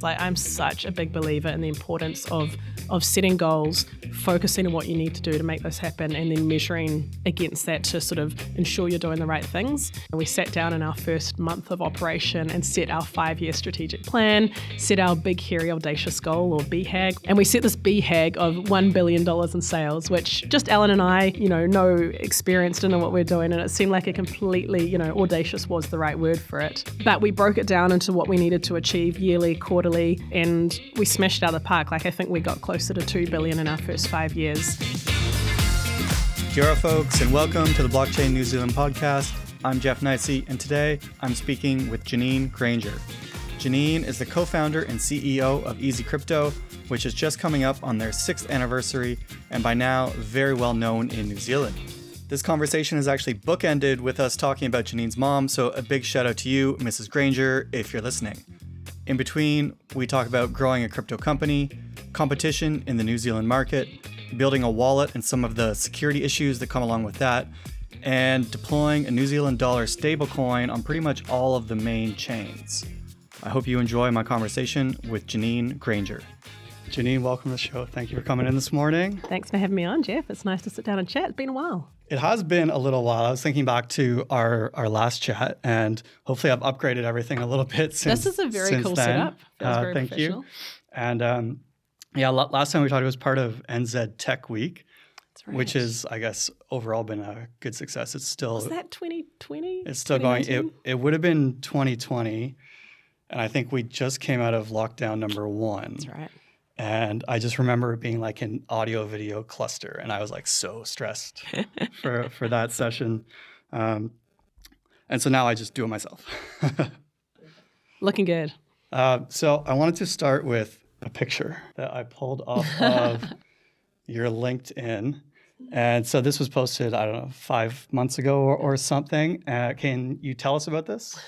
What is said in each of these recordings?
Like I'm such a big believer in the importance of of setting goals, focusing on what you need to do to make those happen, and then measuring against that to sort of ensure you're doing the right things. And we sat down in our first month of operation and set our five-year strategic plan, set our big, hairy, audacious goal or BHAG, and we set this BHAG of one billion dollars in sales, which just Alan and I, you know, no experience, didn't know what we're doing, and it seemed like a completely, you know, audacious was the right word for it. But we broke it down into what we needed to achieve yearly, quarterly, and we smashed out of the park. Like I think we got closer to two billion in our first five years. Kia folks, and welcome to the Blockchain New Zealand podcast. I'm Jeff Nijsse, and today I'm speaking with Janine Grainger. Janine is the co founder and CEO of Easy Crypto, which is just coming up on their sixth anniversary and by now very well known in New Zealand. This conversation is actually bookended with us talking about Janine's mom, so a big shout out to you, Mrs. Grainger, if you're listening. In between, we talk about growing a crypto company, competition in the New Zealand market, building a wallet and some of the security issues that come along with that, and deploying a New Zealand dollar stablecoin on pretty much all of the main chains. I hope you enjoy my conversation with Janine Grainger. Janine, welcome to the show. Thank you for coming in this morning. Thanks for having me on, Jeff. It's nice to sit down and chat. It's been a while. It has been a little while. I was thinking back to our, our last chat, and hopefully, I've upgraded everything a little bit since. This is a very cool then. setup. Uh, very thank you. And um, yeah, last time we talked, it was part of NZ Tech Week, That's right. which is, I guess, overall been a good success. It's still was that 2020? it's still going. It, it would have been 2020, and I think we just came out of lockdown number one. That's right. And I just remember it being like an audio video cluster, and I was like so stressed for for that session. Um, and so now I just do it myself. Looking good. uh, so I wanted to start with a picture that I pulled off of your LinkedIn. And so this was posted, I don't know, five months ago or, or something. Uh, can you tell us about this?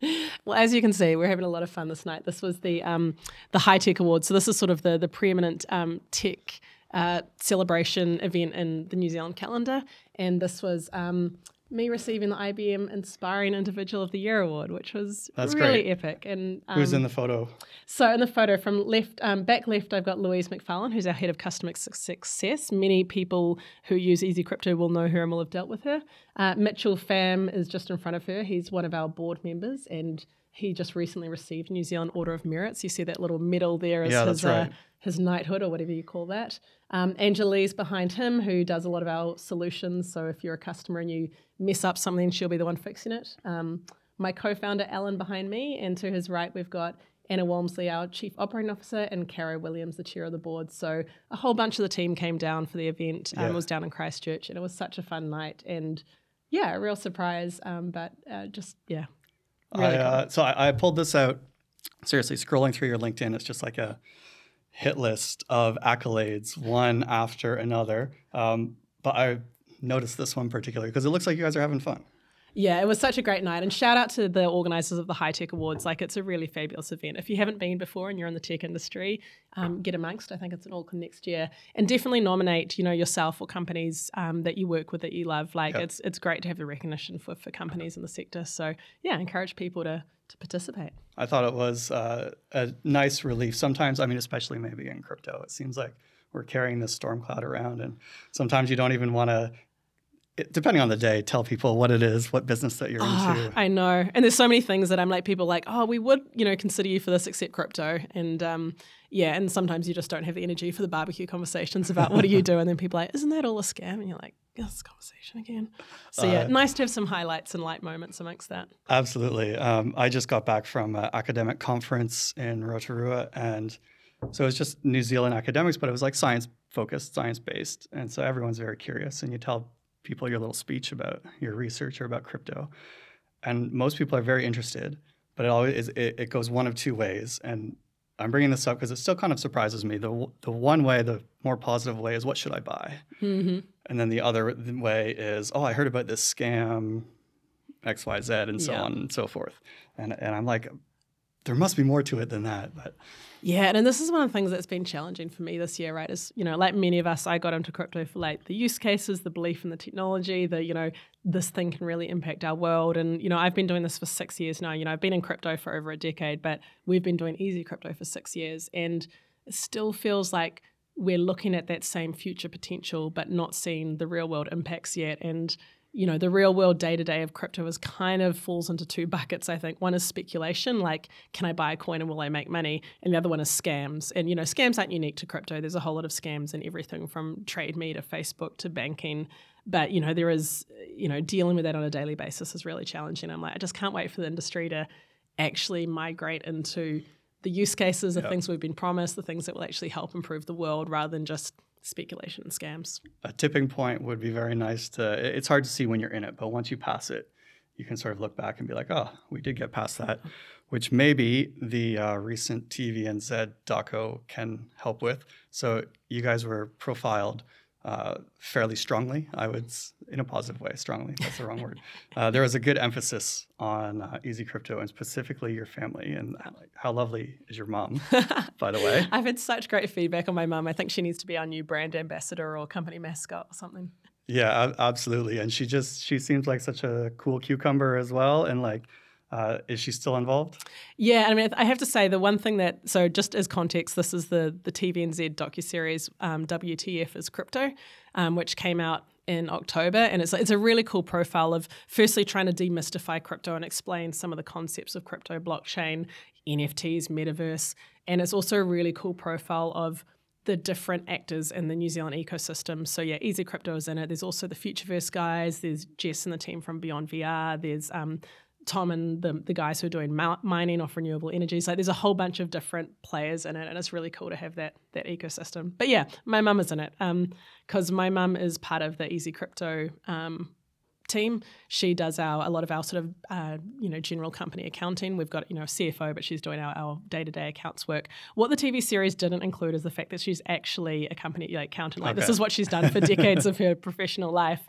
Well, as you can see, we're having a lot of fun this night. This was the um, the Hi-Tech Awards. So this is sort of the the preeminent um, tech uh, celebration event in the New Zealand calendar, and this was. Um, me receiving the IBM Inspiring Individual of the Year award, which was That's really great. epic. And um, Who's in the photo? So in the photo from left, um, back left, I've got Louise McFarlane, who's our head of customer success. Many people who use Easy Crypto will know her and will have dealt with her. Uh, Mitchell Pham is just in front of her. He's one of our board members, and he just recently received New Zealand Order of Merit. So you see that little medal there is Yeah, his, that's right. uh, his knighthood or whatever you call that. Um, Angelie's behind him, who does a lot of our solutions. So if you're a customer and you mess up something, she'll be the one fixing it. Um, my co-founder Alan behind me, and to his right we've got Anna Walmsley, our chief operating officer, and Caro Williams, the chair of the board. So a whole bunch of the team came down for the event. Um, Yeah. It was down in Christchurch, and it was such a fun night. And yeah, a real surprise. Um, but uh, just yeah, really I, cool. uh, so I, I pulled this out. Seriously, scrolling through your LinkedIn, it's just like a hit list of accolades, one after another. Um, but I noticed this one particularly because it looks like you guys are having fun. Yeah, it was such a great night. And shout out to the organizers of the Hi-Tech Awards. Like, it's a really fabulous event. If you haven't been before and you're in the tech industry, um, get amongst. I think it's an Auckland next year. And definitely nominate, you know, yourself or companies um, that you work with that you love. Like, Yep. it's it's great to have the recognition for, for companies in the sector. So, yeah, encourage people to, to participate. I thought it was uh, a nice relief. Sometimes, I mean, especially maybe in crypto, it seems like we're carrying this storm cloud around, and sometimes you don't even want to. Depending on the day, tell people what it is, what business that you're Ah, into. I know. And there's so many things that I'm like, people like, oh, we would, you know, consider you for this except crypto. And um, yeah, and sometimes you just don't have the energy for the barbecue conversations about what do you do? And then people are like, isn't that all a scam? And you're like, "Yeah, this conversation again. So yeah, Uh, nice to have some highlights and light moments amongst that. Absolutely. Um, I just got back from an academic conference in Rotorua, and so it was just New Zealand academics, but it was like science focused, science based, and so everyone's very curious. And you tell people your little speech about your research or about crypto, and most people are very interested. But it always it, it goes one of two ways, and I'm bringing this up because it still kind of surprises me. The the one way, the more positive way, is what should I buy, Mm-hmm. and then the other way is, oh, I heard about this scam, X, Y, Z, and so Yeah. on and so forth. And and I'm like, there must be more to it than that. But yeah, and this is one of the things that's been challenging for me this year, right? Is you know, like many of us, I got into crypto for like the use cases, the belief in the technology, the you know, this thing can really impact our world. And you know, I've been doing this for six years now. You know, I've been in crypto for over a decade, but we've been doing easy crypto for six years, and it still feels like we're looking at that same future potential, but not seeing the real world impacts yet. And you know, the real world day to day of crypto is kind of falls into two buckets, I think. One is speculation, like, can I buy a coin and will I make money? And the other one is scams. And, you know, scams aren't unique to crypto. There's a whole lot of scams in everything from Trade Me to Facebook to banking. But, you know, there is, you know, dealing with that on a daily basis is really challenging. I'm like, I just can't wait for the industry to actually migrate into the use cases, the yep. things we've been promised, the things that will actually help improve the world rather than just speculation and scams. A tipping point would be very nice to, it's hard to see when you're in it, but once you pass it, you can sort of look back and be like, oh, we did get past that, which maybe the uh, recent TVNZ doco can help with. So you guys were profiled uh, fairly strongly. I would, in a positive way, strongly. That's the wrong word. Uh, there was a good emphasis on uh, Easy Crypto and specifically your family and like, how lovely is your mom, by the way. I've had such great feedback on my mom. I think she needs to be our new brand ambassador or company mascot or something. Yeah, absolutely. And she just she seems like such a cool cucumber as well, and like uh, is she still involved? Yeah, I mean, I have to say the one thing that so just as context, this is the the TVNZ docu series um, WTF is crypto, um, which came out in October, and it's it's a really cool profile of firstly trying to demystify crypto and explain some of the concepts of crypto, blockchain, NFTs, metaverse, and it's also a really cool profile of the different actors in the New Zealand ecosystem. So yeah, Easy Crypto is in it. There's also the Futureverse guys. There's Jess and the team from Beyond VR. There's um, Tom and the, the guys who are doing mining off renewable energies. Like there's a whole bunch of different players in it, and it's really cool to have that that ecosystem. But yeah, my mum is in it because um, my mum is part of the Easy Crypto um, team. She does our a lot of our sort of uh, you know general company accounting. We've got you know a CFO, but she's doing our our day to day accounts work. What the TV series didn't include is the fact that she's actually a company like, accountant. Like okay. this is what she's done for decades of her professional life.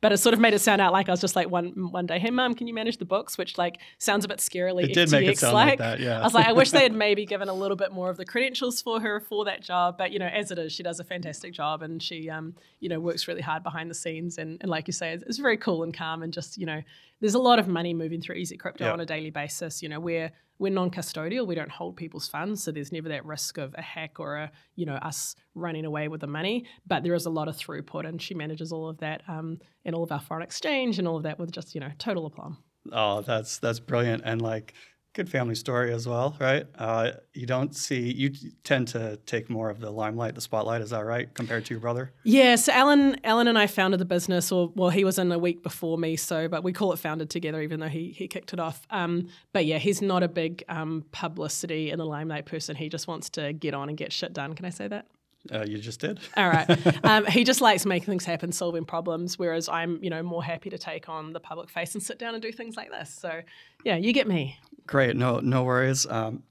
But it sort of made it sound out like I was just like one one day, hey mom, can you manage the books? Which like sounds a bit scarily it did make it sound like that. Yeah. I was like, I wish they had maybe given a little bit more of the credentials for her for that job. But you know, as it is, she does a fantastic job, and she um you know works really hard behind the scenes. And, and like you say, it's, it's very cool and calm and just you know, there's a lot of money moving through Easy Crypto yep. on a daily basis. You know, we're we're non-custodial. We don't hold people's funds, so there's never that risk of a hack or a you know us running away with the money. But there is a lot of throughput, and she manages all of that um, and all of our foreign exchange and all of that with just you know total aplomb. Oh, that's that's brilliant, and like good family story as well, right? Uh, you don't see you tend to take more of the limelight, the spotlight. Is that right compared to your brother? Yeah. So Alan, Alan and I founded the business, or well, he was in a week before me, so but we call it founded together, even though he he kicked it off. Um, but yeah, he's not a big um, publicity and the limelight person. He just wants to get on and get shit done. Can I say that? Uh, you just did. All right. Um, he just likes making things happen, solving problems, whereas I'm, you know, more happy to take on the public face and sit down and do things like this. So, yeah, you get me. Great. No, no worries. Um,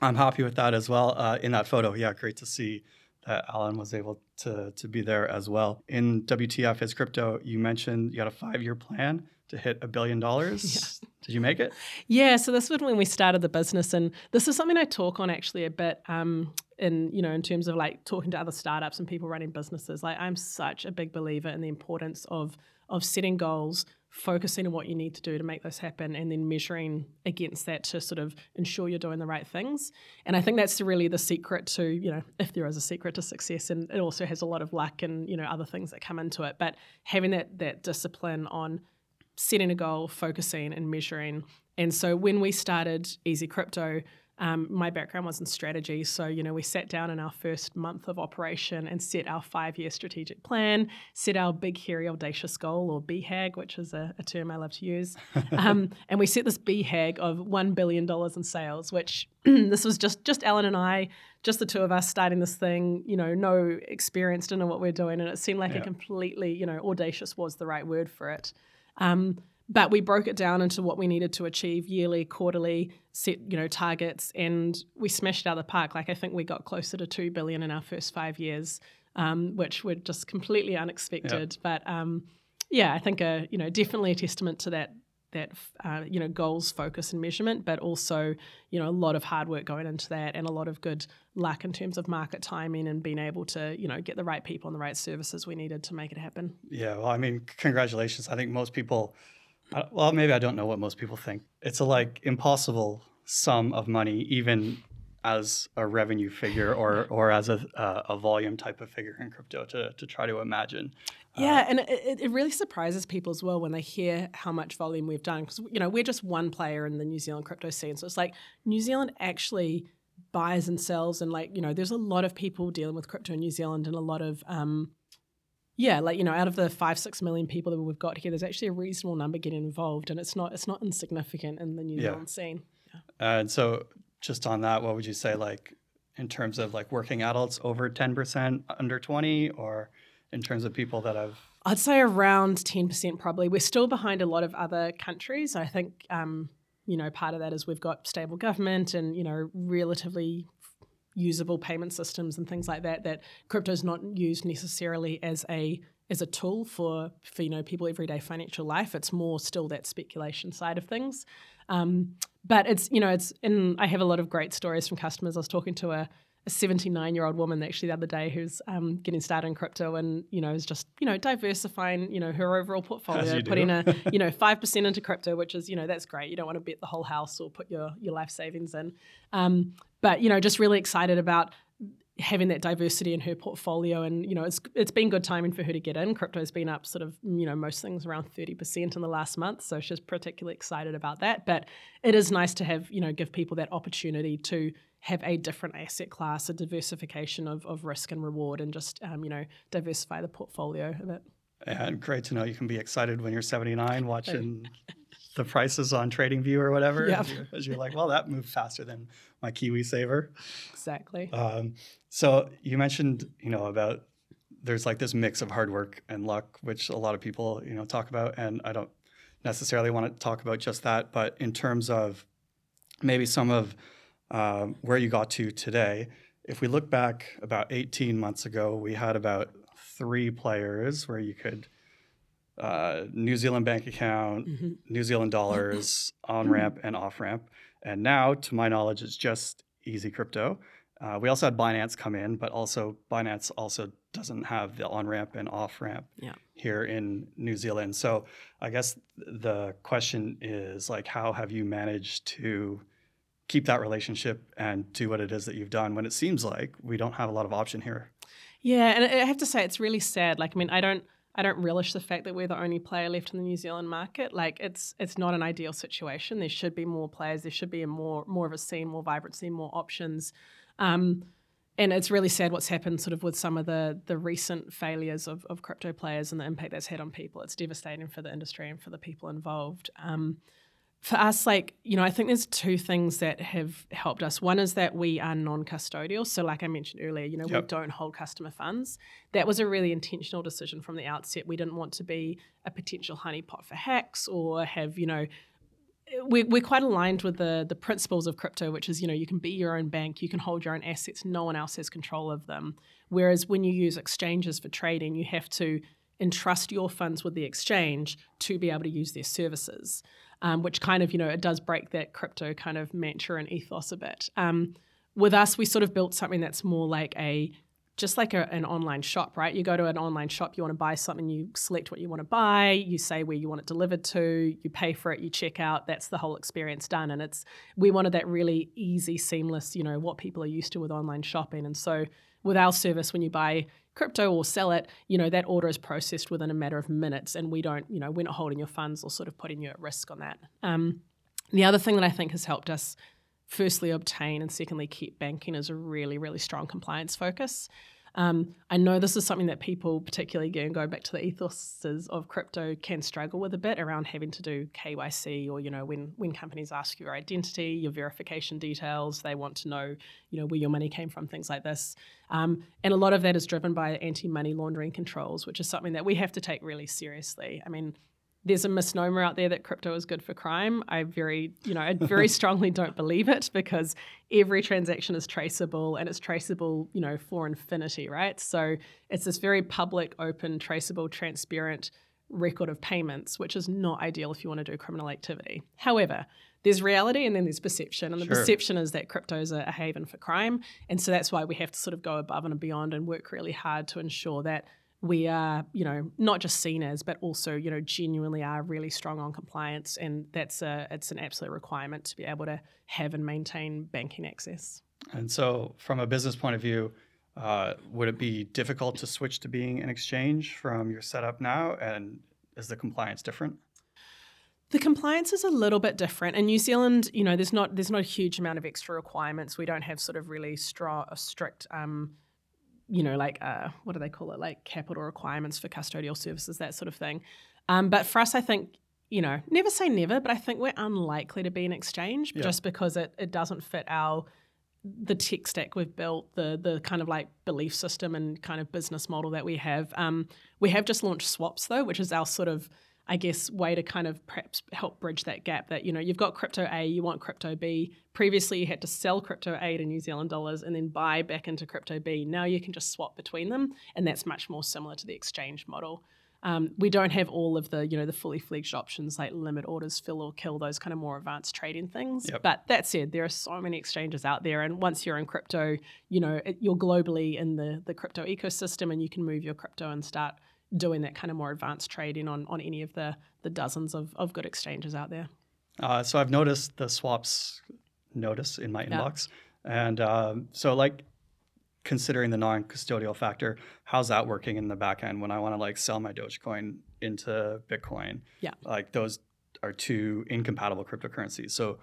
I'm happy with that as well. Uh, in that photo, yeah, great to see that Alan was able to to be there as well. In WTF is crypto, you mentioned you had a five year plan to hit a billion dollars. Yeah. Did you make it? Yeah. So this was when we started the business, and this is something I talk on actually a bit. Um, in you know in terms of like talking to other startups and people running businesses like i'm such a big believer in the importance of of setting goals focusing on what you need to do to make this happen and then measuring against that to sort of ensure you're doing the right things. And i think that's really the secret to you know if there is a secret to success and it also has a lot of luck and you know other things that come into it. But having that that discipline on setting a goal focusing and measuring. And so when we started Easy Crypto um, my background was in strategy. So, you know, we sat down in our first month of operation and set our five year strategic plan, set our big, hairy, audacious goal, or BHAG, which is a, a term I love to use. Um, and we set this BHAG of $1 billion in sales, which this was just, just Alan and I, just the two of us starting this thing, you know, no experience, didn't know what we are doing. And it seemed like yeah. a completely, you know, audacious was the right word for it. Um, but we broke it down into what we needed to achieve yearly, quarterly, set you know targets, and we smashed out of the park. Like I think we got closer to two billion in our first five years, um, which were just completely unexpected. But um, yeah, I think a you know definitely a testament to that that uh, you know goals focus and measurement but also you know a lot of hard work going into that and a lot of good luck in terms of market timing and being able to you know get the right people and the right services we needed to make it happen yeah well i mean congratulations i think most people uh, well maybe i don't know what most people think it's a like impossible sum of money even as a revenue figure or or as a, uh, a volume type of figure in crypto to, to try to imagine. Uh, yeah, uh, and it, it really surprises people as well when they hear how much volume we've done because you know we're just one player in the New Zealand crypto scene, so it's like New Zealand actually buys and sells, and like you know there's a lot of people dealing with crypto in New Zealand and a lot of um, yeah, like you know, out of the five six million people that we've got here, there's actually a reasonable number getting involved, and it's not it's not insignificant in the New yeah. Zealand scene. Yeah. and so just on that, what would you say, like in terms of like working adults over 10%, under 20, or in terms of people that have? I'd say around 10% probably. We're still behind a lot of other countries. I think, um, you know, part of that is we've got stable government and, you know, relatively usable payment systems and things like that that crypto is not used necessarily as a as a tool for for you know people everyday financial life it's more still that speculation side of things um, but it's you know it's and I have a lot of great stories from customers. I was talking to a, a 79 year old woman actually the other day who's um, getting started in crypto and you know is just you know diversifying you know her overall portfolio, putting a you know five percent into crypto, which is you know that's great. You don't want to bet the whole house or put your your life savings in, um, but you know just really excited about having that diversity in her portfolio and you know it's it's been good timing for her to get in crypto's been up sort of you know most things around 30% in the last month so she's particularly excited about that but it is nice to have you know give people that opportunity to have a different asset class a diversification of, of risk and reward and just um, you know diversify the portfolio a bit and great to know you can be excited when you're 79 watching the prices on TradingView or whatever. Yep. As, you're, as, you're, like, well, that moved faster than my KiwiSaver. Exactly. Um, so you mentioned, you know, about there's like this mix of hard work and luck, which a lot of people, you know, talk about. And I don't necessarily want to talk about just that, but in terms of maybe some of uh, where you got to today, if we look back about 18 months ago, we had about three players where you could uh, New Zealand bank account, mm-hmm. New Zealand dollars, on ramp and off ramp. And now, to my knowledge, it's just Easy Crypto. Uh, we also had Binance come in, but also Binance also doesn't have the on ramp and off ramp yeah. here in New Zealand. So I guess the question is like, how have you managed to keep that relationship and do what it is that you've done when it seems like we don't have a lot of option here? Yeah, and I have to say it's really sad. Like, I mean, I don't I don't relish the fact that we're the only player left in the New Zealand market. Like it's it's not an ideal situation. There should be more players. There should be a more more of a scene, more vibrancy, more options. Um, and it's really sad what's happened sort of with some of the the recent failures of, of crypto players and the impact that's had on people. It's devastating for the industry and for the people involved. Um, for us, like, you know, I think there's two things that have helped us. One is that we are non custodial. So, like I mentioned earlier, you know, yep. we don't hold customer funds. That was a really intentional decision from the outset. We didn't want to be a potential honeypot for hacks or have, you know, we're, we're quite aligned with the the principles of crypto, which is you know you can be your own bank, you can hold your own assets, no one else has control of them. Whereas when you use exchanges for trading, you have to entrust your funds with the exchange to be able to use their services um, which kind of, you know, it does break that crypto kind of mantra and ethos a bit. Um, with us, we sort of built something that's more like a just like a, an online shop, right? You go to an online shop, you want to buy something, you select what you want to buy, you say where you want it delivered to, you pay for it, you check out. That's the whole experience done. And it's we wanted that really easy, seamless, you know, what people are used to with online shopping. And so with our service, when you buy crypto or sell it, you know, that order is processed within a matter of minutes and we don't, you know, we're not holding your funds or sort of putting you at risk on that. Um, the other thing that I think has helped us firstly obtain and secondly keep banking is a really, really strong compliance focus. Um, I know this is something that people, particularly again, go back to the ethoses of crypto, can struggle with a bit around having to do KYC or, you know, when, when companies ask your identity, your verification details, they want to know, you know, where your money came from, things like this. Um, and a lot of that is driven by anti money laundering controls, which is something that we have to take really seriously. I mean, there's a misnomer out there that crypto is good for crime. I very, you know, I very strongly don't believe it because every transaction is traceable and it's traceable, you know, for infinity, right? So it's this very public, open, traceable, transparent record of payments, which is not ideal if you want to do criminal activity. However, there's reality and then there's perception. And the Sure. perception is that crypto is a, a haven for crime. And so that's why we have to sort of go above and beyond and work really hard to ensure that we are, you know, not just seen as, but also, you know, genuinely are really strong on compliance. And that's a, it's an absolute requirement to be able to have and maintain banking access. And so, from a business point of view, uh, would it be difficult to switch to being an exchange from your setup now? And is the compliance different? The compliance is a little bit different. In New Zealand, you know, there's not there's not a huge amount of extra requirements. We don't have sort of really strong, strict, um, you know, like uh, what do they call it, like capital requirements for custodial services, that sort of thing. Um, but for us, I think you know, never say never, but I think we're unlikely to be an exchange Yeah. just because it, it doesn't fit our the tech stack we've built, the the kind of like belief system and kind of business model that we have. Um, we have just launched swaps though, which is our sort of I guess way to kind of perhaps help bridge that gap that you know you've got crypto A, you want crypto B. Previously, you had to sell crypto A to New Zealand dollars and then buy back into crypto B. Now you can just swap between them, and that's much more similar to the exchange model. Um, we don't have all of the you know the fully fledged options like limit orders, fill or kill, those kind of more advanced trading things. Yep. But that said, there are so many exchanges out there, and once you're in crypto, you know it, you're globally in the the crypto ecosystem, and you can move your crypto and start doing that kind of more advanced trading on on any of the the dozens of, of good exchanges out there. Uh, so I've noticed the swaps notice in my Yeah. inbox, and um, so like considering the non-custodial factor, how's that working in the back end when I want to like sell my Dogecoin into Bitcoin? Yeah. like those are two incompatible cryptocurrencies. So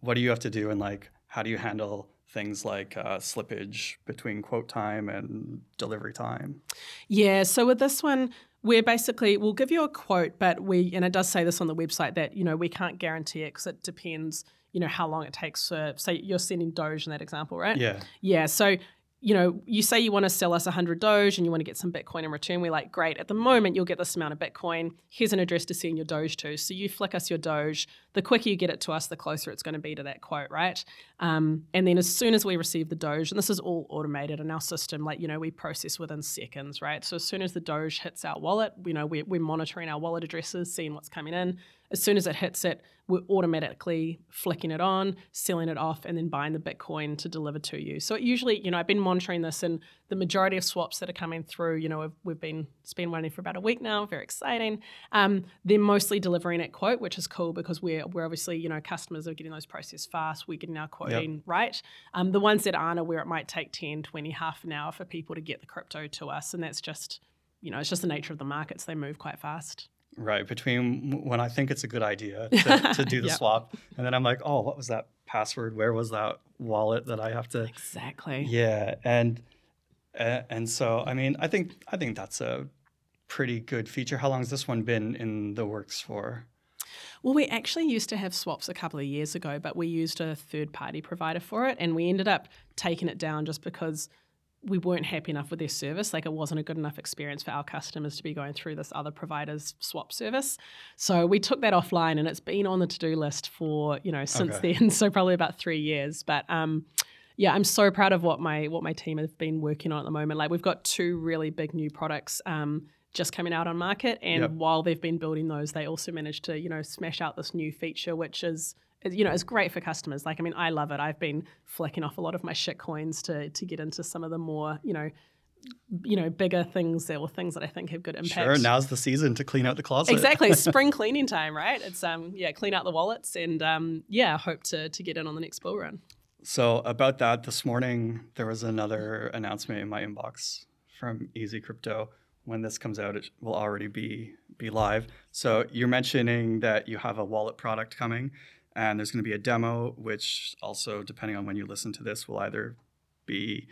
what do you have to do, and like how do you handle things like uh, slippage between quote time and delivery time? Yeah, so with this one, we're basically we'll give you a quote, but we and it does say this on the website that you know we can't guarantee it because it depends, you know, how long it takes for. Say you're sending Doge in that example, right? Yeah, Yeah. So, you know, you say you want to sell us 100 Doge and you want to get some Bitcoin in return. We're like, great. At the moment, you'll get this amount of Bitcoin. Here's an address to send your Doge to. So you flick us your Doge. The quicker you get it to us, the closer it's going to be to that quote, right? Um, and then as soon as we receive the Doge, and this is all automated in our system, like, you know, we process within seconds, right? So as soon as the Doge hits our wallet, you know, we're, we're monitoring our wallet addresses, seeing what's coming in. As soon as it hits it, we're automatically flicking it on, selling it off, and then buying the Bitcoin to deliver to you. So it usually, you know, I've been monitoring this, and the majority of swaps that are coming through, you know, we've, we've been it's been running for about a week now. Very exciting. Um, they're mostly delivering at quote, which is cool because we're we're obviously, you know, customers are getting those processed fast. We're getting our quoting right. Um, the ones that aren't are where it might take 10, 20, half an hour for people to get the crypto to us, and that's just, you know, it's just the nature of the markets. They move quite fast. Right. Between when I think it's a good idea to, to do the Yep. swap, and then I'm like, oh, what was that password? Where was that wallet that I have to? Exactly. Yeah, and uh, and so I mean, I think I think that's a pretty good feature. How long has this one been in the works for? Well, we actually used to have swaps a couple of years ago, but we used a third party provider for it, and we ended up taking it down just because we weren't happy enough with their service. Like it wasn't a good enough experience for our customers to be going through this other provider's swap service. So we took that offline, and it's been on the to do list for you know since Okay. then. So probably about three years, but. um yeah, I'm so proud of what my what my team have been working on at the moment. Like we've got two really big new products um, just coming out on market, and Yep. while they've been building those, they also managed to you know smash out this new feature, which is is, you know it's great for customers. Like I mean, I love it. I've been flicking off a lot of my shit coins to to get into some of the more you know you know bigger things or things that I think have good impact. Sure, now's the season to clean out the closet. Exactly, spring cleaning time, right? It's um yeah, clean out the wallets and um yeah, hope to to get in on the next bull run. So about that, this morning there was another announcement in my inbox from Easy Crypto. When this comes out, it will already be be live. So you're mentioning that you have a wallet product coming, and there's going to be a demo, which also, depending on when you listen to this, will either be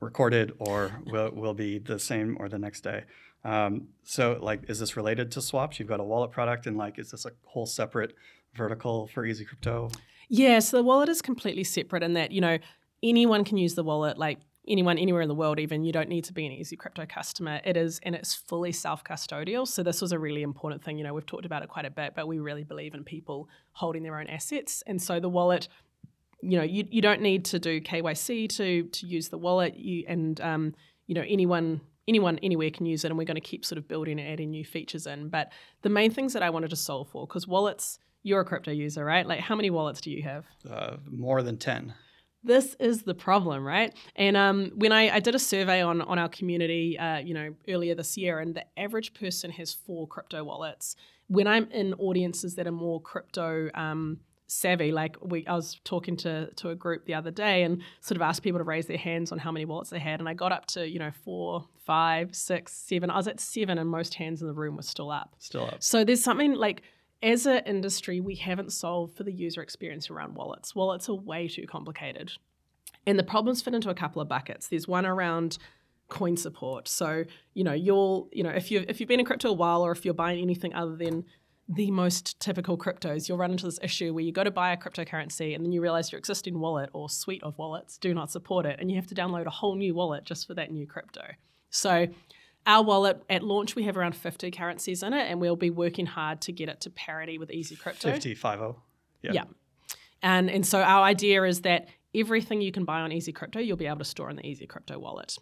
recorded or will will be the same or the next day. Um, so like, is this related to swaps? You've got a wallet product, and like, is this a whole separate vertical for Easy Crypto? Yeah, so the wallet is completely separate in that, you know, anyone can use the wallet, like anyone anywhere in the world, even. You don't need to be an Easy Crypto customer. It is, and it's fully self custodial. So this was a really important thing. You know, we've talked about it quite a bit, but we really believe in people holding their own assets. And so the wallet, you know, you, you don't need to do KYC to to use the wallet. You and um, you know, anyone anyone anywhere can use it and we're going to keep sort of building and adding new features in but the main things that i wanted to solve for because wallets you're a crypto user right like how many wallets do you have uh, more than 10 this is the problem, right? And um, when I, I, did a survey on on our community, uh, you know, earlier this year, and the average person has four crypto wallets. When I'm in audiences that are more crypto um, savvy, like we, I was talking to to a group the other day and sort of asked people to raise their hands on how many wallets they had, and I got up to you know four, five, six, seven. I was at seven, and most hands in the room were still up. Still up. So there's something like as an industry, we haven't solved for the user experience around wallets. Wallets are way too complicated. And the problems fit into a couple of buckets. There's one around coin support. So, you know, you'll, you know, if you if you've been in crypto a while or if you're buying anything other than the most typical cryptos, you'll run into this issue where you go to buy a cryptocurrency and then you realize your existing wallet or suite of wallets do not support it and you have to download a whole new wallet just for that new crypto. So, our wallet at launch, we have around 50 currencies in it, and we'll be working hard to get it to parity with Easy Crypto. 50, 50. Yeah. yeah. And, and so our idea is that everything you can buy on Easy Crypto, you'll be able to store in the Easy Crypto wallet.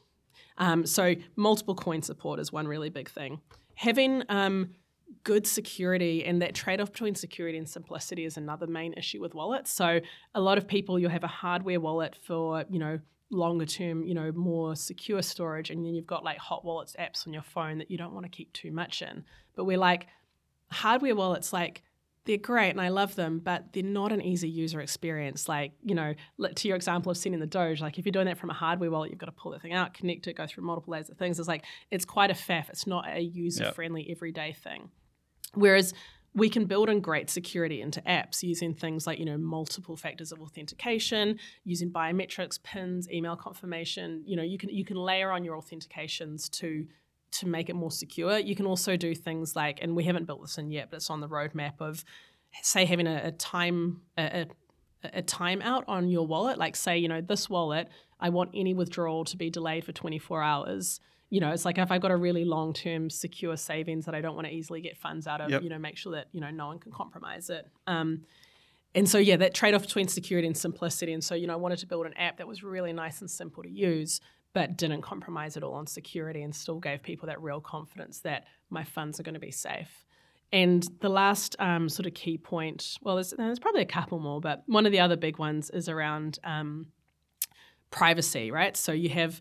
Um, so multiple coin support is one really big thing. Having um, good security and that trade-off between security and simplicity is another main issue with wallets. So a lot of people, you'll have a hardware wallet for, you know, longer term, you know, more secure storage, and then you've got like hot wallets apps on your phone that you don't want to keep too much in. But we're like, hardware wallets, like they're great and I love them, but they're not an easy user experience. Like, you know, to your example of sending the Doge, like if you're doing that from a hardware wallet, you've got to pull that thing out, connect it, go through multiple layers of things. It's like, it's quite a faff. It's not a user friendly yep. everyday thing. Whereas we can build in great security into apps using things like you know multiple factors of authentication using biometrics pins email confirmation. You know you can you can layer on your authentications to to make it more secure. You can also do things like and we haven't built this in yet but it's on the roadmap of say having a, a time a, a timeout on your wallet. Like say you know this wallet i want any withdrawal to be delayed for 24 hours you know, it's like if I've got a really long term secure savings that I don't want to easily get funds out of, yep. you know, make sure that, you know, no one can compromise it. Um, and so, yeah, that trade off between security and simplicity. And so, you know, I wanted to build an app that was really nice and simple to use, but didn't compromise at all on security and still gave people that real confidence that my funds are going to be safe. And the last um, sort of key point, well, there's, there's, probably a couple more, but one of the other big ones is around um, privacy, right? So you have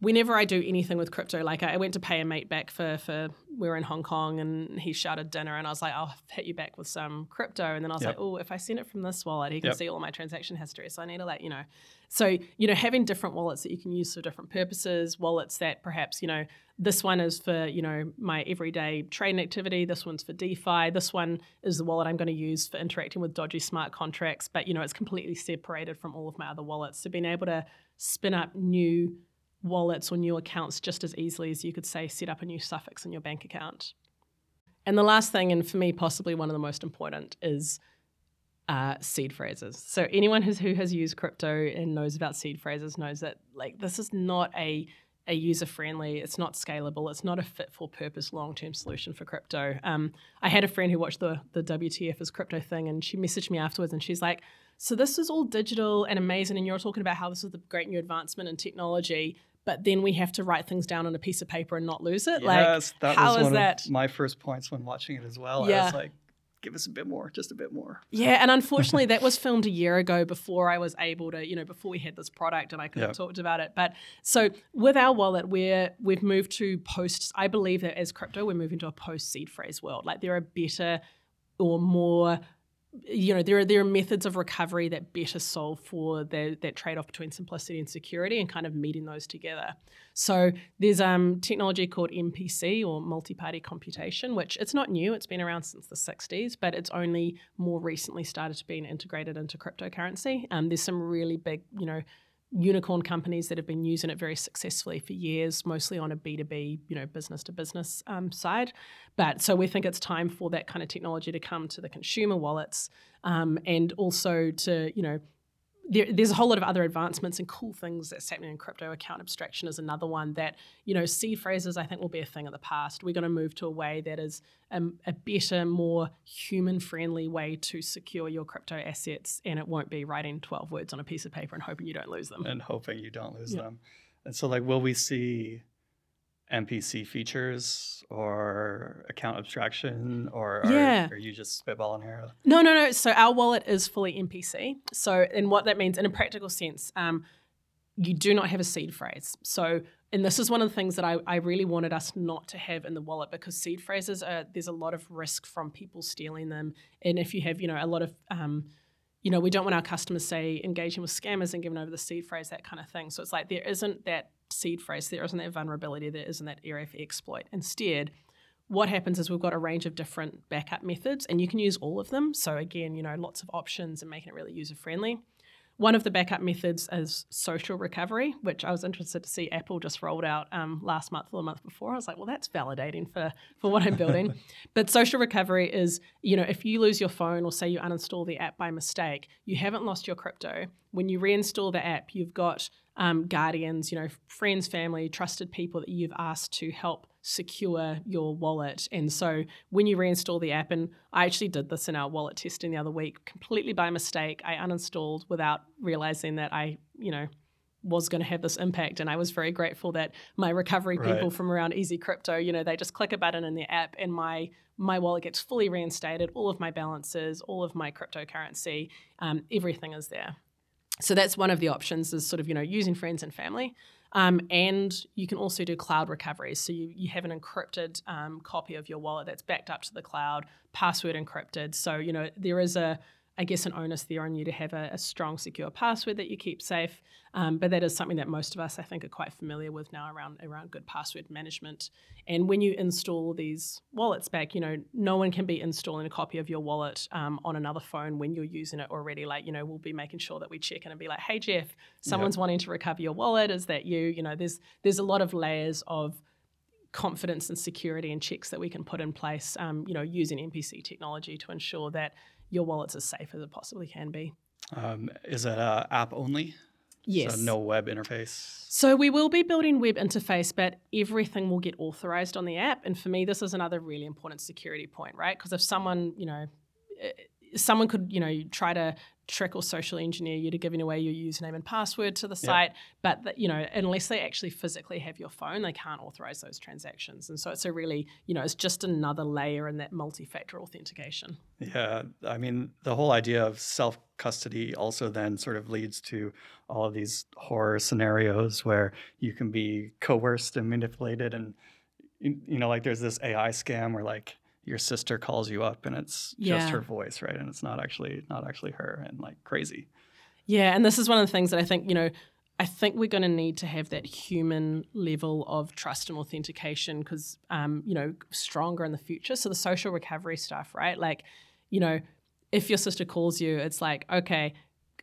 whenever I do anything with crypto, like I went to pay a mate back for for we were in Hong Kong and he shouted dinner and I was like, I'll hit you back with some crypto. And then I was yep. like, oh, if I send it from this wallet, he can yep. see all my transaction history. So I need to let you know. So, you know, having different wallets that you can use for different purposes, wallets that perhaps, you know, this one is for, you know, my everyday trading activity, this one's for DeFi, this one is the wallet I'm going to use for interacting with dodgy smart contracts, but you know, it's completely separated from all of my other wallets. So being able to spin up new wallets or new accounts just as easily as you could say set up a new suffix in your bank account. And the last thing, and for me possibly one of the most important, is uh, seed phrases. So anyone who's, who has used crypto and knows about seed phrases knows that like this is not a a user friendly, it's not scalable, it's not a fit for purpose long term solution for crypto. Um, I had a friend who watched the the WTF as crypto thing, and she messaged me afterwards, and she's like, "So this is all digital and amazing, and you're talking about how this is the great new advancement in technology." But then we have to write things down on a piece of paper and not lose it. Yes, like, that how was one that? of my first points when watching it as well. Yeah. I was like, give us a bit more, just a bit more. Yeah, and unfortunately, that was filmed a year ago before I was able to, you know, before we had this product and I could yep. have talked about it. But so with our wallet, we're we've moved to post. I believe that as crypto, we're moving to a post seed phrase world. Like there are better or more you know there are there are methods of recovery that better solve for the, that trade off between simplicity and security and kind of meeting those together. So there's um, technology called MPC or multi-party computation, which it's not new; it's been around since the 60s, but it's only more recently started to be integrated into cryptocurrency. Um, there's some really big, you know, unicorn companies that have been using it very successfully for years, mostly on a B2B, you know, business to business um, side. But so we think it's time for that kind of technology to come to the consumer wallets um, and also to, you know, there, there's a whole lot of other advancements and cool things that's happening in crypto. Account abstraction is another one that, you know, seed phrases I think will be a thing of the past. We're going to move to a way that is um, a better, more human friendly way to secure your crypto assets. And it won't be writing 12 words on a piece of paper and hoping you don't lose them. And hoping you don't lose them. And so, like, will we see MPC features or account abstraction, or Yeah. are, are you just spitballing here? No, no, no. So our wallet is fully MPC. So, and what that means in a practical sense, um, you do not have a seed phrase. So, and this is one of the things that I, I really wanted us not to have in the wallet because seed phrases are there's a lot of risk from people stealing them. And if you have, you know, a lot of um, you know, we don't want our customers say engaging with scammers and giving over the seed phrase, that kind of thing. So it's like there isn't that seed phrase, there isn't that vulnerability, there isn't that area for exploit. Instead, what happens is we've got a range of different backup methods and you can use all of them. So again, you know, lots of options and making it really user friendly. One of the backup methods is social recovery, which I was interested to see Apple just rolled out um, last month or the month before. I was like, well, that's validating for, for what I'm building. but social recovery is, you know, if you lose your phone or say you uninstall the app by mistake, you haven't lost your crypto. When you reinstall the app, you've got um, guardians, you know, friends, family, trusted people that you've asked to help secure your wallet. And so when you reinstall the app, and I actually did this in our wallet testing the other week, completely by mistake, I uninstalled without realizing that I, you know, was going to have this impact. And I was very grateful that my recovery Right. people from around Easy Crypto, you know, they just click a button in the app and my my wallet gets fully reinstated, all of my balances, all of my cryptocurrency, um, everything is there. So that's one of the options is sort of, you know, using friends and family. Um, and you can also do cloud recovery. So you, you have an encrypted um, copy of your wallet that's backed up to the cloud, password encrypted. So, you know, there is a, I guess, an onus there on you to have a, a strong, secure password that you keep safe. Um, but that is something that most of us, I think, are quite familiar with now around around good password management. And when you install these wallets back, you know, no one can be installing a copy of your wallet um, on another phone when you're using it already. Like, you know, we'll be making sure that we check in and be like, hey, Jeff, someone's wanting to recover your wallet. Is that you? You know, there's there's a lot of layers of confidence and security and checks that we can put in place, um, you know, using MPC technology to ensure that your wallet's as safe as it possibly can be. Um, is it uh, app only? Yes. So no web interface. So we will be building web interface, but everything will get authorized on the app. And for me, this is another really important security point, right? Because if someone, you know, eh, someone could, you know, try to trick or social engineer you to giving away your username and password to the Yeah. site, but that, you know, unless they actually physically have your phone, they can't authorize those transactions. And so it's a really, you know, it's just another layer in that multi-factor authentication. Yeah, I mean, the whole idea of self custody also then sort of leads to all of these horror scenarios where you can be coerced and manipulated. And, you know, like there's this AI scam where like your sister calls you up and it's Yeah. just her voice, right? And it's not actually not actually her and like crazy. Yeah, and this is one of the things that I think, you know, I think we're going to need to have that human level of trust and authentication because, um, you know, stronger in the future. So the social recovery stuff, right? Like, you know, if your sister calls you, it's like, okay,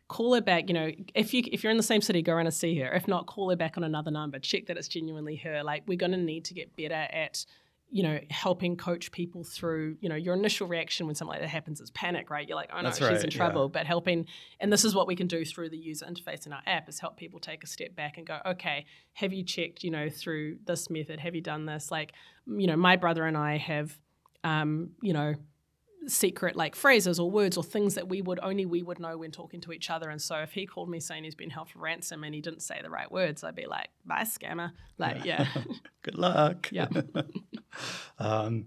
call her back. You know, if you if you're in the same city, go around and see her. If not, call her back on another number. Check that it's genuinely her. Like, we're going to need to get better at you know, helping coach people through, you know, your initial reaction when something like that happens is panic, right? You're like, oh no, That's she's right, in yeah. trouble. But helping, and this is what we can do through the user interface in our app is help people take a step back and go, okay, have you checked, you know, through this method? Have you done this? Like, you know, my brother and I have, um, you know, secret like phrases or words or things that we would only we would know when talking to each other. And so if he called me saying he's been held for ransom and he didn't say the right words, I'd be like, bye scammer. Like, yeah. Good luck. Yeah. um,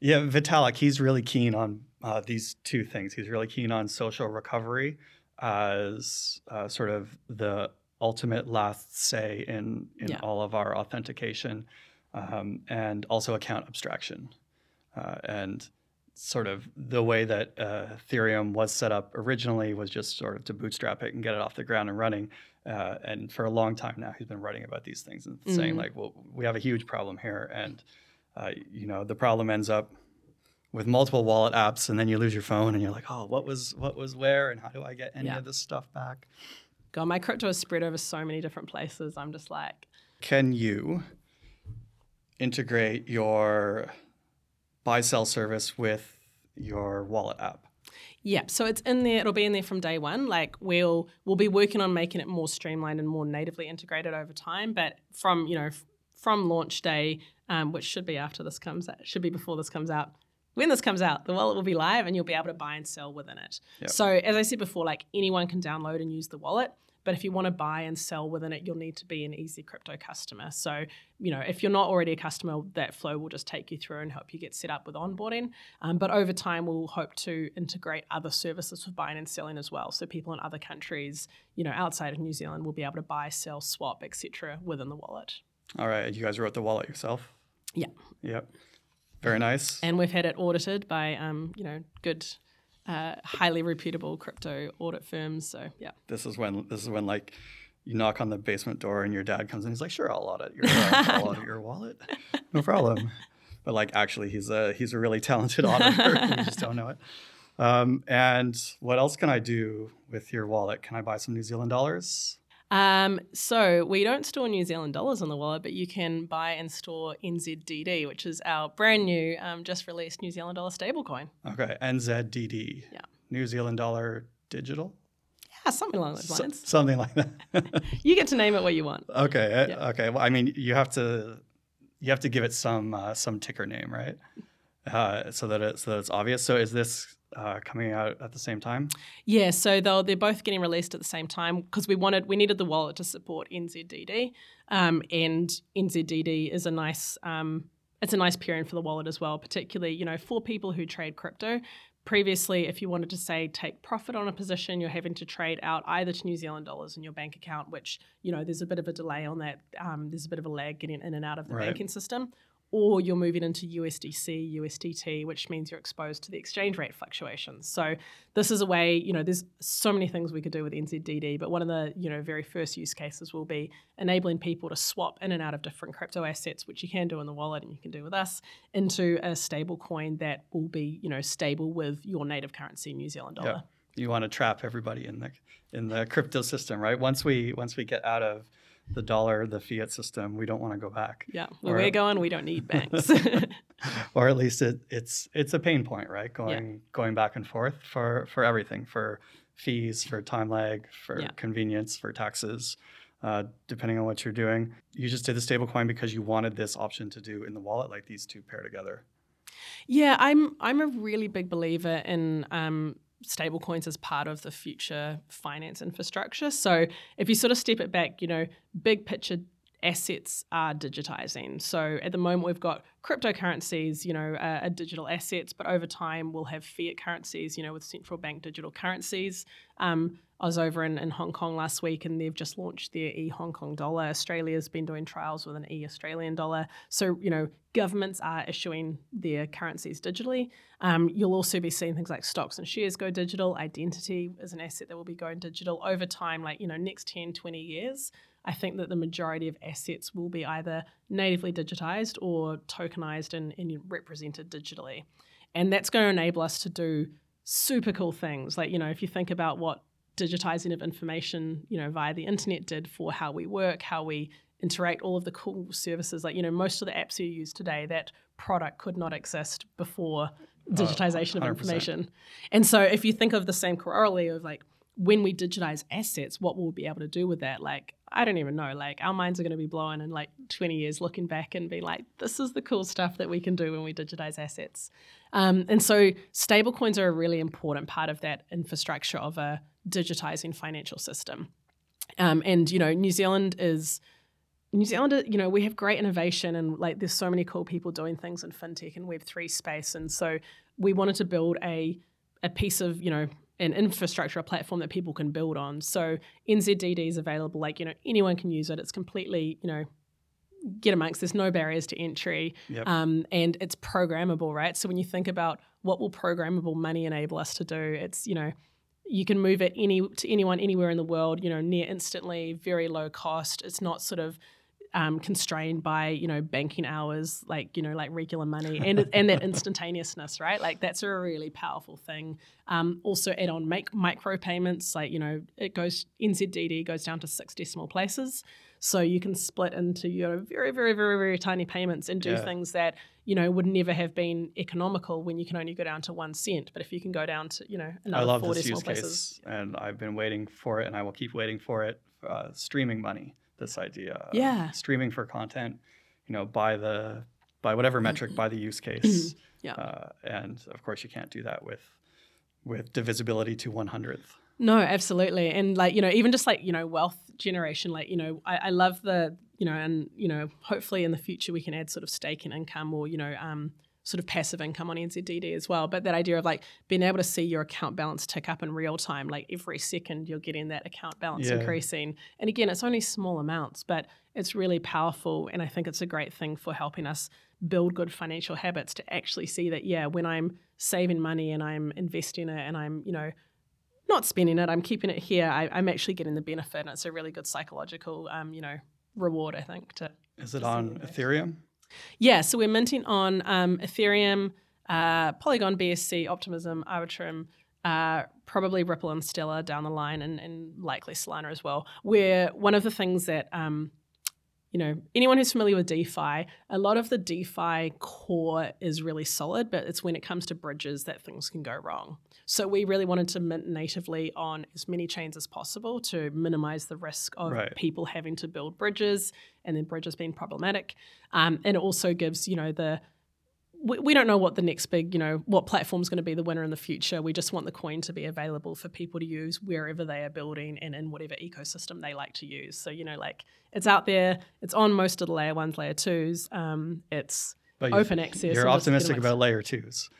yeah, Vitalik, he's really keen on uh, these two things. He's really keen on social recovery as uh, sort of the ultimate last say in, in Yeah. all of our authentication um, and also account abstraction. Uh, and sort of the way that uh, Ethereum was set up originally was just sort of to bootstrap it and get it off the ground and running. Uh, and for a long time now, he's been writing about these things and saying Mhm. like, "Well, we have a huge problem here," and uh, you know, the problem ends up with multiple wallet apps, and then you lose your phone, and you're like, "Oh, what was what was where, and how do I get any Yeah. of this stuff back?" God, my crypto is spread over so many different places. I'm just like, Can you integrate your buy sell service with your wallet app? Yeah, so it's in there. It'll be in there from day one. Like we'll we'll be working on making it more streamlined and more natively integrated over time. But from you know f- from launch day, um, which should be after this comes out, should be before this comes out. When this comes out, the wallet will be live and you'll be able to buy and sell within it. Yep. So as I said before, like anyone can download and use the wallet. But if you want to buy and sell within it, you'll need to be an Easy Crypto customer. So, you know, if you're not already a customer, that flow will just take you through and help you get set up with onboarding. Um, but over time, we'll hope to integrate other services for buying and selling as well. So people in other countries, you know, outside of New Zealand will be able to buy, sell, swap, etc. within the wallet. All right. You guys wrote the wallet yourself? Yeah. Yep. Very nice. And we've had it audited by, um, you know, good, uh, highly reputable crypto audit firms. So yeah. This is when this is when like you knock on the basement door and your dad comes in. He's like, "Sure, I'll audit your uh, I'll audit your wallet, no problem." But like, actually, he's a he's a really talented auditor. you just don't know it. Um, and what else can I do with your wallet? Can I buy some New Zealand dollars? Um, so we don't store New Zealand dollars on the wallet, but you can buy and store NZDD, which is our brand new, um, just released New Zealand dollar stablecoin. Okay, NZDD. Yeah. New Zealand dollar digital. Yeah, something along those So- lines. something like that. you get to name it what you want. okay. uh, Yeah. Okay. Well, I mean, you have to you have to give it some uh, some ticker name, right? Uh, so that it so that it's obvious. So is this uh, coming out at the same time? Yeah, so they'll, they're both getting released at the same time because we wanted we needed the wallet to support NZDD, um, and NZDD is a nice um, it's a nice pairing for the wallet as well, particularly you know for people who trade crypto. Previously, if you wanted to say take profit on a position, you're having to trade out either to New Zealand dollars in your bank account, which you know there's a bit of a delay on that. Um, there's a bit of a lag getting in and out of the Right. banking system, or you're moving into USDC, USDT, which means you're exposed to the exchange rate fluctuations. So this is a way, you know, there's so many things we could do with NZDD, but one of the, you know, very first use cases will be enabling people to swap in and out of different crypto assets, which you can do in the wallet and you can do with us, into a stable coin that will be, you know, stable with your native currency, New Zealand dollar. You want to trap everybody in the in the crypto system, right? Once we once we get out of the dollar, the fiat system, we don't want to go back. Yeah. Where Or- we're going, we don't need banks. or at least it, it's it's a pain point, right? Going going back and forth for for everything, for fees, for time lag, for Yeah. convenience, for taxes, uh, depending on what you're doing. You just did the stablecoin because you wanted this option to do in the wallet, like these two pair together. Yeah, I'm I'm a really big believer in um, stablecoins as part of the future finance infrastructure. So if you sort of step it back, you know, big picture assets are digitizing. So at the moment we've got cryptocurrencies, you know, uh, digital assets, but over time we'll have fiat currencies, you know, with central bank digital currencies. Um, I was over in, in Hong Kong last week and they've just launched their e Hong Kong dollar. Australia's been doing trials with an e Australian dollar. So, you know, governments are issuing their currencies digitally. Um, you'll also be seeing things like stocks and shares go digital. Identity is an asset that will be going digital over time, like, you know, next 10, 20 years. I think that the majority of assets will be either natively digitized or tokenized and, and represented digitally. And that's going to enable us to do super cool things. Like, you know, if you think about what digitizing of information, you know, via the internet did for how we work, how we interact, all of the cool services. Like, you know, most of the apps you use today, that product could not exist before uh, digitization of information. And so if you think of the same corollary of like when we digitize assets, what will we'll be able to do with that, like I don't even know. Like our minds are going to be blown in like 20 years looking back and be like, this is the cool stuff that we can do when we digitize assets. Um, and so stablecoins are a really important part of that infrastructure of a digitizing financial system. Um, and you know, New Zealand is New Zealand, you know, we have great innovation and like there's so many cool people doing things in fintech and Web three space, and so we wanted to build a a piece of you know an infrastructure, a platform that people can build on. So NZDD is available, like you know anyone can use it. It's completely you know get amongst. There's no barriers to entry, Yep. um, and it's programmable, right? So when you think about what will programmable money enable us to do, it's you know you can move it any to anyone anywhere in the world, you know, near instantly, very low cost. It's not sort of um, constrained by you know banking hours, like you know, like regular money, and and that instantaneousness, right? Like that's a really powerful thing. Um, also, add on make micro payments, like you know, it goes NZDD goes down to six decimal places, so you can split into your very, very, very, very tiny payments and do Yeah. things that you know would never have been economical when you can only go down to one cent. But if you can go down to you know another I love four this decimal use places, case, and I've been waiting for it, and I will keep waiting for it. Uh, streaming money, this idea, of Yeah. streaming for content, you know, by the by whatever metric, by the use case, Yeah. uh, and of course you can't do that with with divisibility to one hundredth. No, absolutely. And like, you know, even just like, you know, wealth generation, like, you know, I, I love the, you know, and, you know, hopefully in the future we can add sort of stake in income or, you know, um, sort of passive income on NZDD as well. But that idea of like being able to see your account balance tick up in real time, like every second you're getting that account balance Yeah. increasing. And again, it's only small amounts, but it's really powerful. And I think it's a great thing for helping us build good financial habits to actually see that, yeah, when I'm saving money and I'm investing it and I'm, you know, not spending it, I'm keeping it here, I, I'm actually getting the benefit. And it's a really good psychological, um, you know, reward, I think, to, Is it on see what it Ethereum? Yeah, so we're minting on um, Ethereum, uh, Polygon, BSC, Optimism, Arbitrum, uh, probably Ripple and Stellar down the line, and, and likely Solana as well. Where one of the things that um, you know, anyone who's familiar with DeFi, a lot of the DeFi core is really solid, but it's when it comes to bridges that things can go wrong. So we really wanted to mint natively on as many chains as possible to minimize the risk of Right. people having to build bridges and then bridges being problematic. Um, and it also gives, you know, the we, we don't know what the next big, you know, what platform is going to be the winner in the future. We just want the coin to be available for people to use wherever they are building and in whatever ecosystem they like to use. So, you know, like it's out there, it's on most of the layer ones, layer twos. Um, it's But you- open access. You're optimistic about layer twos,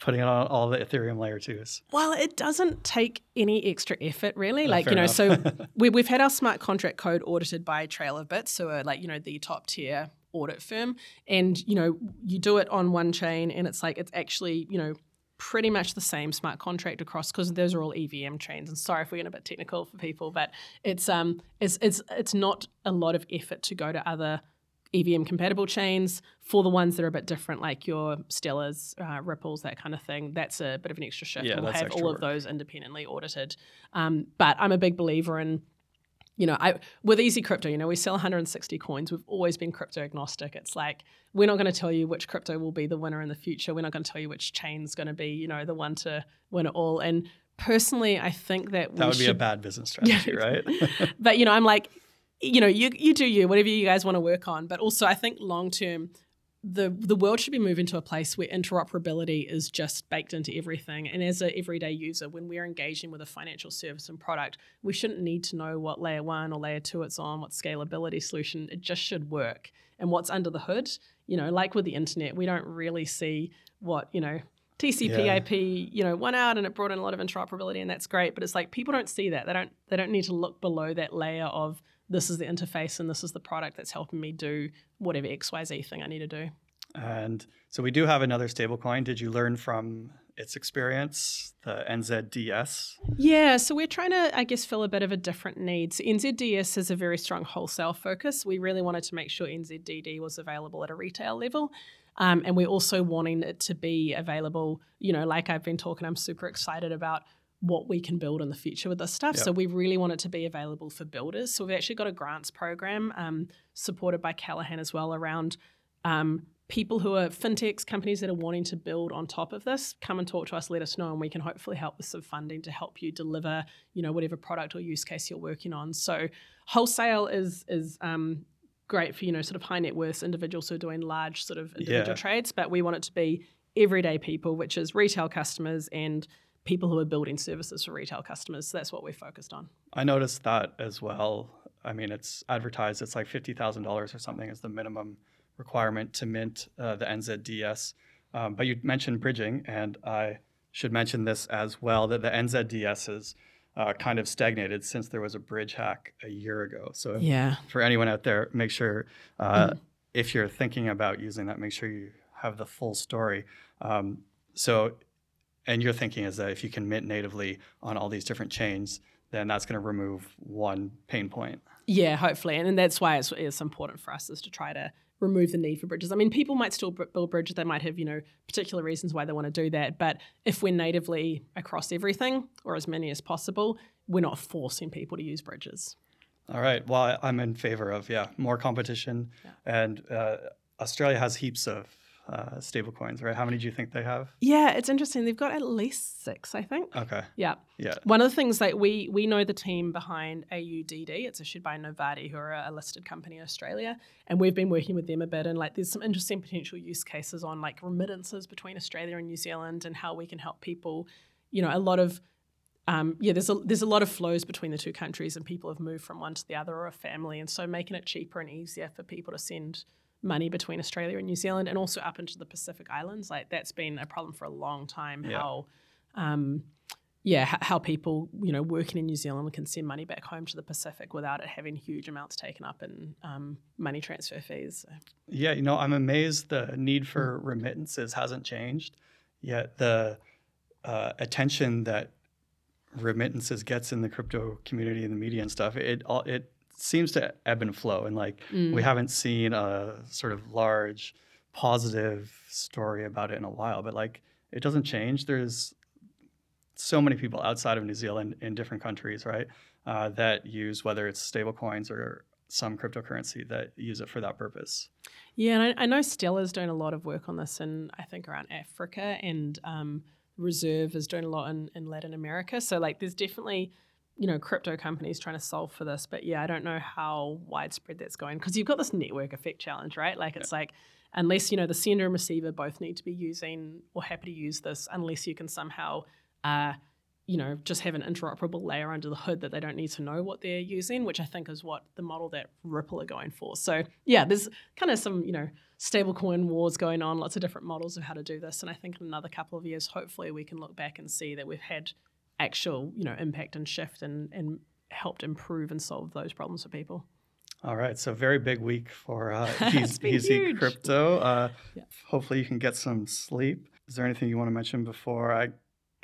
putting it on all the Ethereum layer twos. Well, it doesn't take any extra effort, really. Oh, like, you know, so we, we've had our smart contract code audited by Trail of Bits, so like, you know, the top tier audit firm. And, you know, you do it on one chain and it's like, it's actually, you know, pretty much the same smart contract across because those are all EVM chains. And sorry if we're getting a bit technical for people, but it's um it's it's it's not a lot of effort to go to other EVM compatible chains for the ones that are a bit different, like your Stellars, uh, Ripples, that kind of thing. That's a bit of an extra shift. Yeah, and we'll have all work. of those independently audited. Um, but I'm a big believer in, you know, I with Easy Crypto, you know, we sell 160 coins. We've always been crypto agnostic. It's like we're not going to tell you which crypto will be the winner in the future. We're not going to tell you which chain's going to be, you know, the one to win it all. And personally, I think that That would be a bad business strategy, right? but you know, I'm like, you know, you you do you, whatever you guys want to work on. But also, I think long term, the the world should be moving to a place where interoperability is just baked into everything. And as an everyday user, when we're engaging with a financial service and product, we shouldn't need to know what layer one or layer two it's on, what scalability solution. It just should work. And what's under the hood, you know, like with the internet, we don't really see what you know. TCP Yeah. IP, you know, went out and it brought in a lot of interoperability and that's great. But it's like people don't see that. They don't they don't need to look below that layer of this is the interface and this is the product that's helping me do whatever XYZ thing I need to do. and so we do have another stablecoin. Did you learn from its experience, the NZDS? Yeah, so we're trying to, I guess, fill a bit of a different need. So NZDS is a very strong wholesale focus. We really wanted to make sure NZDD was available at a retail level. Um, and we're also wanting it to be available, you know, like I've been talking, I'm super excited about what we can build in the future with this stuff. Yep. So we really want it to be available for builders. So we've actually got a grants program um, supported by Callaghan as well around um, people who are fintechs, companies that are wanting to build on top of this. Come and talk to us, let us know, and we can hopefully help with some funding to help you deliver, you know, whatever product or use case you're working on. So wholesale is is um, great for you know sort of high net worth individuals who are doing large sort of individual Yeah. trades, but we want it to be everyday people, which is retail customers and people who are building services for retail customers. So that's what we're focused on. I noticed that as well. I mean, it's advertised it's like fifty thousand dollars or something is the minimum requirement to mint uh, the NZDS. Um, but you mentioned bridging, and I should mention this as well that the NZDS is uh, kind of stagnated since there was a bridge hack a year ago. So Yeah. for anyone out there, make sure uh, if you're thinking about using that, make sure you have the full story. Um, so, and your thinking is that if you can mint natively on all these different chains, then that's going to remove one pain point. Yeah, hopefully, and, and that's why it's, it's important for us is to try to remove the need for bridges. I mean, people might still build bridges; they might have you know particular reasons why they want to do that. But if we're natively across everything, or as many as possible, we're not forcing people to use bridges. All right. Well, I'm in favor of yeah more competition, and uh, Australia has heaps of uh, stable coins, right? How many do you think they have? Yeah, it's interesting. They've got at least six, I think. Okay. Yeah. Yeah. One of the things that we we know the team behind AUDD. It's issued by Novatti, who are a listed company in Australia, and we've been working with them a bit. And like, there's some interesting potential use cases on like remittances between Australia and New Zealand, and how we can help people. You know, a lot of um, yeah, there's a there's a lot of flows between the two countries, and people have moved from one to the other or a family, and so making it cheaper and easier for people to send money between Australia and New Zealand, and also up into the Pacific Islands, like that's been a problem for a long time. Yeah. How, um, yeah, h- how people you know working in New Zealand can send money back home to the Pacific without it having huge amounts taken up in um, money transfer fees. So, Yeah, you know, I'm amazed the need for remittances hasn't changed, yet the uh, attention that remittances gets in the crypto community and the media and stuff, it all it seems to ebb and flow, and like we haven't seen a sort of large positive story about it in a while. But like, it doesn't change. There's so many people outside of New Zealand in different countries, right, uh, that use whether it's stable coins or some cryptocurrency that use it for that purpose. Yeah, and I, I know Stellar's doing a lot of work on this, and I think around Africa, and um, Reserve is doing a lot in, in Latin America. So like, there's definitely you know crypto companies trying to solve for this, but yeah, I don't know how widespread that's going because you've got this network effect challenge, right? Like, it's like unless you know the sender and receiver both need to be using or happy to use this, unless you can somehow. Uh, you know, just have an interoperable layer under the hood that they don't need to know what they're using, which I think is what the model that Ripple are going for. So yeah, there's kind of some, you know, stablecoin wars going on, lots of different models of how to do this. And I think in another couple of years, hopefully we can look back and see that we've had actual, you know, impact and shift and, and helped improve and solve those problems for people. All right, so very big week for uh, Easy, been Easy huge. Crypto. Uh, Yeah. Hopefully, you can get some sleep. Is there anything you want to mention before I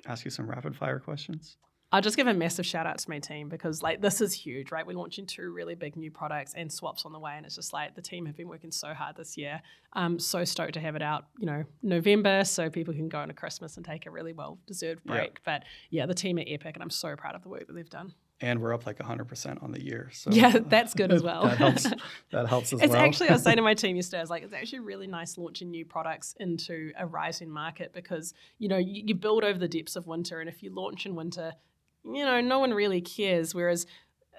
ask you some rapid fire questions? I'll just give a massive shout out to my team because like this is huge, right? We're launching two really big new products and swaps on the way, and it's just like the team have been working so hard this year. I'm so stoked to have it out, you know, November, so people can go into Christmas and take a really well deserved break. But yeah, the team are epic, and I'm so proud of the work that they've done. And we're up like 100% on the year. So Yeah, that's good as well. that helps. That helps as well. It's well. actually, I was saying to my team yesterday, I was like, it's actually really nice launching new products into a rising market because, you know, you, you build over the depths of winter. And if you launch in winter, you know, no one really cares. Whereas,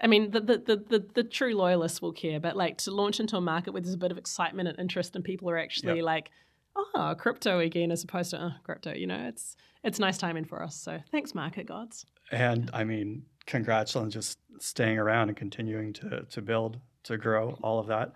I mean, the, the, the, the, true loyalists will care, but like to launch into a market where there's a bit of excitement and interest and people are actually like, oh, crypto again, as opposed to oh, crypto, you know, it's, it's nice timing for us. So thanks, market gods. And I mean, congrats on just staying around and continuing to, to build, to grow, all of that.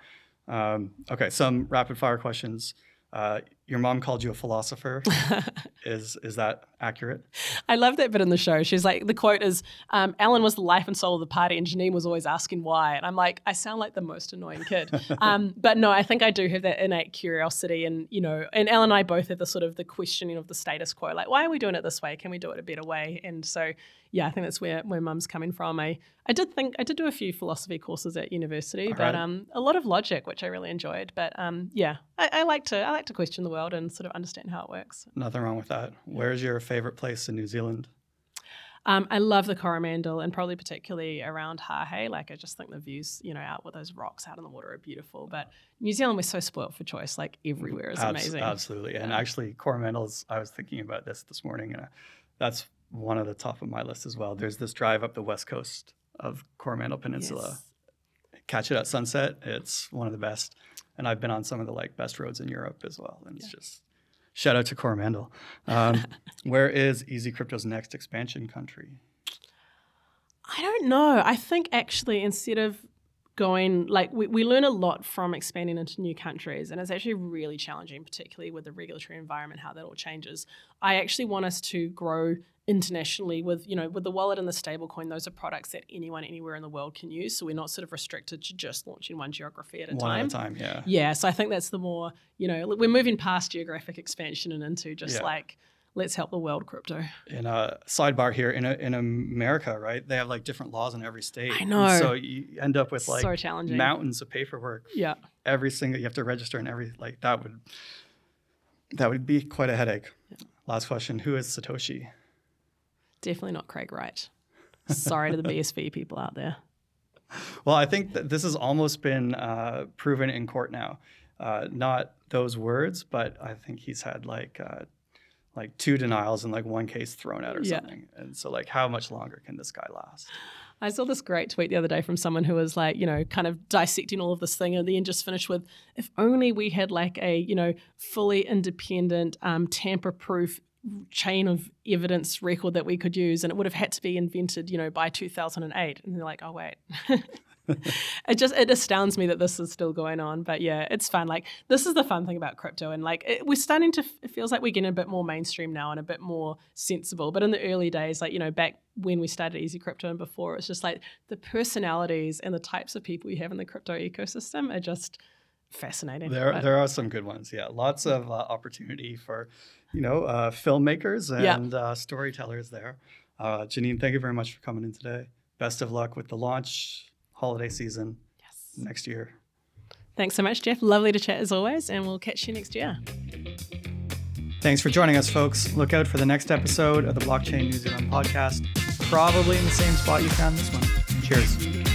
Um, okay, some rapid fire questions. Uh, your mom called you a philosopher. is is that accurate? I love that bit in the show. She's like, the quote is, um, Alan was the life and soul of the party, and Janine was always asking why. And I'm like, I sound like the most annoying kid. um, but no, I think I do have that innate curiosity. And, you know, and Alan and I both have the sort of the questioning of the status quo. Like, why are we doing it this way? Can we do it a better way? And so, yeah, I think that's where, where mum's coming from. I, I did think, I did do a few philosophy courses at university, All but right. um, a lot of logic, which I really enjoyed. But um, yeah, I, I like to, I like to question the world and sort of understand how it works. Nothing wrong with that. Where's your favorite place in New Zealand? Um, I love the Coromandel and probably particularly around Hahei. Like I just think the views, you know, out with those rocks out in the water are beautiful. But New Zealand, we're so spoilt for choice. Like everywhere is Abs- amazing. Absolutely. And actually, Coromandel's, I was thinking about this this morning, and uh, that's one of the top of my list as well. There's this drive up the west coast of Coromandel Peninsula. Yes. Catch it at sunset. It's one of the best. And I've been on some of the like best roads in Europe as well. And it's just shout out to Coromandel. Um, where is Easy Crypto's next expansion country? I don't know. I think actually instead of going like we, we learn a lot from expanding into new countries and it's actually really challenging particularly with the regulatory environment how that all changes i actually want us to grow internationally with you know with the wallet and the stablecoin those are products that anyone anywhere in the world can use so we're not sort of restricted to just launching one geography at a one time at a time, yeah. yeah so i think that's the more you know we're moving past geographic expansion and into just Yeah. like let's help the world crypto in a sidebar here in a, in America, right? They have like different laws in every state. I And know. so you end up with like so challenging mountains of paperwork. yeah Every single you have to register and every like that would that would be quite a headache. Last question: Who is Satoshi? Definitely not Craig Wright. Sorry to the BSV people out there. Well, I think that this has almost been uh, proven in court now. Uh, not those words, but I think he's had like uh, like two denials and like one case thrown out or Yeah. something. And so, like, how much longer can this guy last? I saw this great tweet the other day from someone who was like, you know, kind of dissecting all of this thing and then just finished with, if only we had like a, you know, fully independent, um, tamper proof chain of evidence record that we could use and it would have had to be invented you know by 2008 and they're like oh wait it just it astounds me that this is still going on but yeah it's fun like this is the fun thing about crypto and like it, we're starting to it feels like we're getting a bit more mainstream now and a bit more sensible but in the early days like you know back when we started easy crypto and before it's just like the personalities and the types of people you have in the crypto ecosystem are just fascinating. There, but. there are some good ones. Yeah, lots of uh, opportunity for, you know, uh, filmmakers and yeah. uh, storytellers there. Uh, Janine, thank you very much for coming in today. Best of luck with the launch holiday season yes. next year. Thanks so much, Jeff. Lovely to chat as always, and we'll catch you next year. Thanks for joining us, folks. Look out for the next episode of the Blockchain New Zealand podcast, probably in the same spot you found this one. Cheers.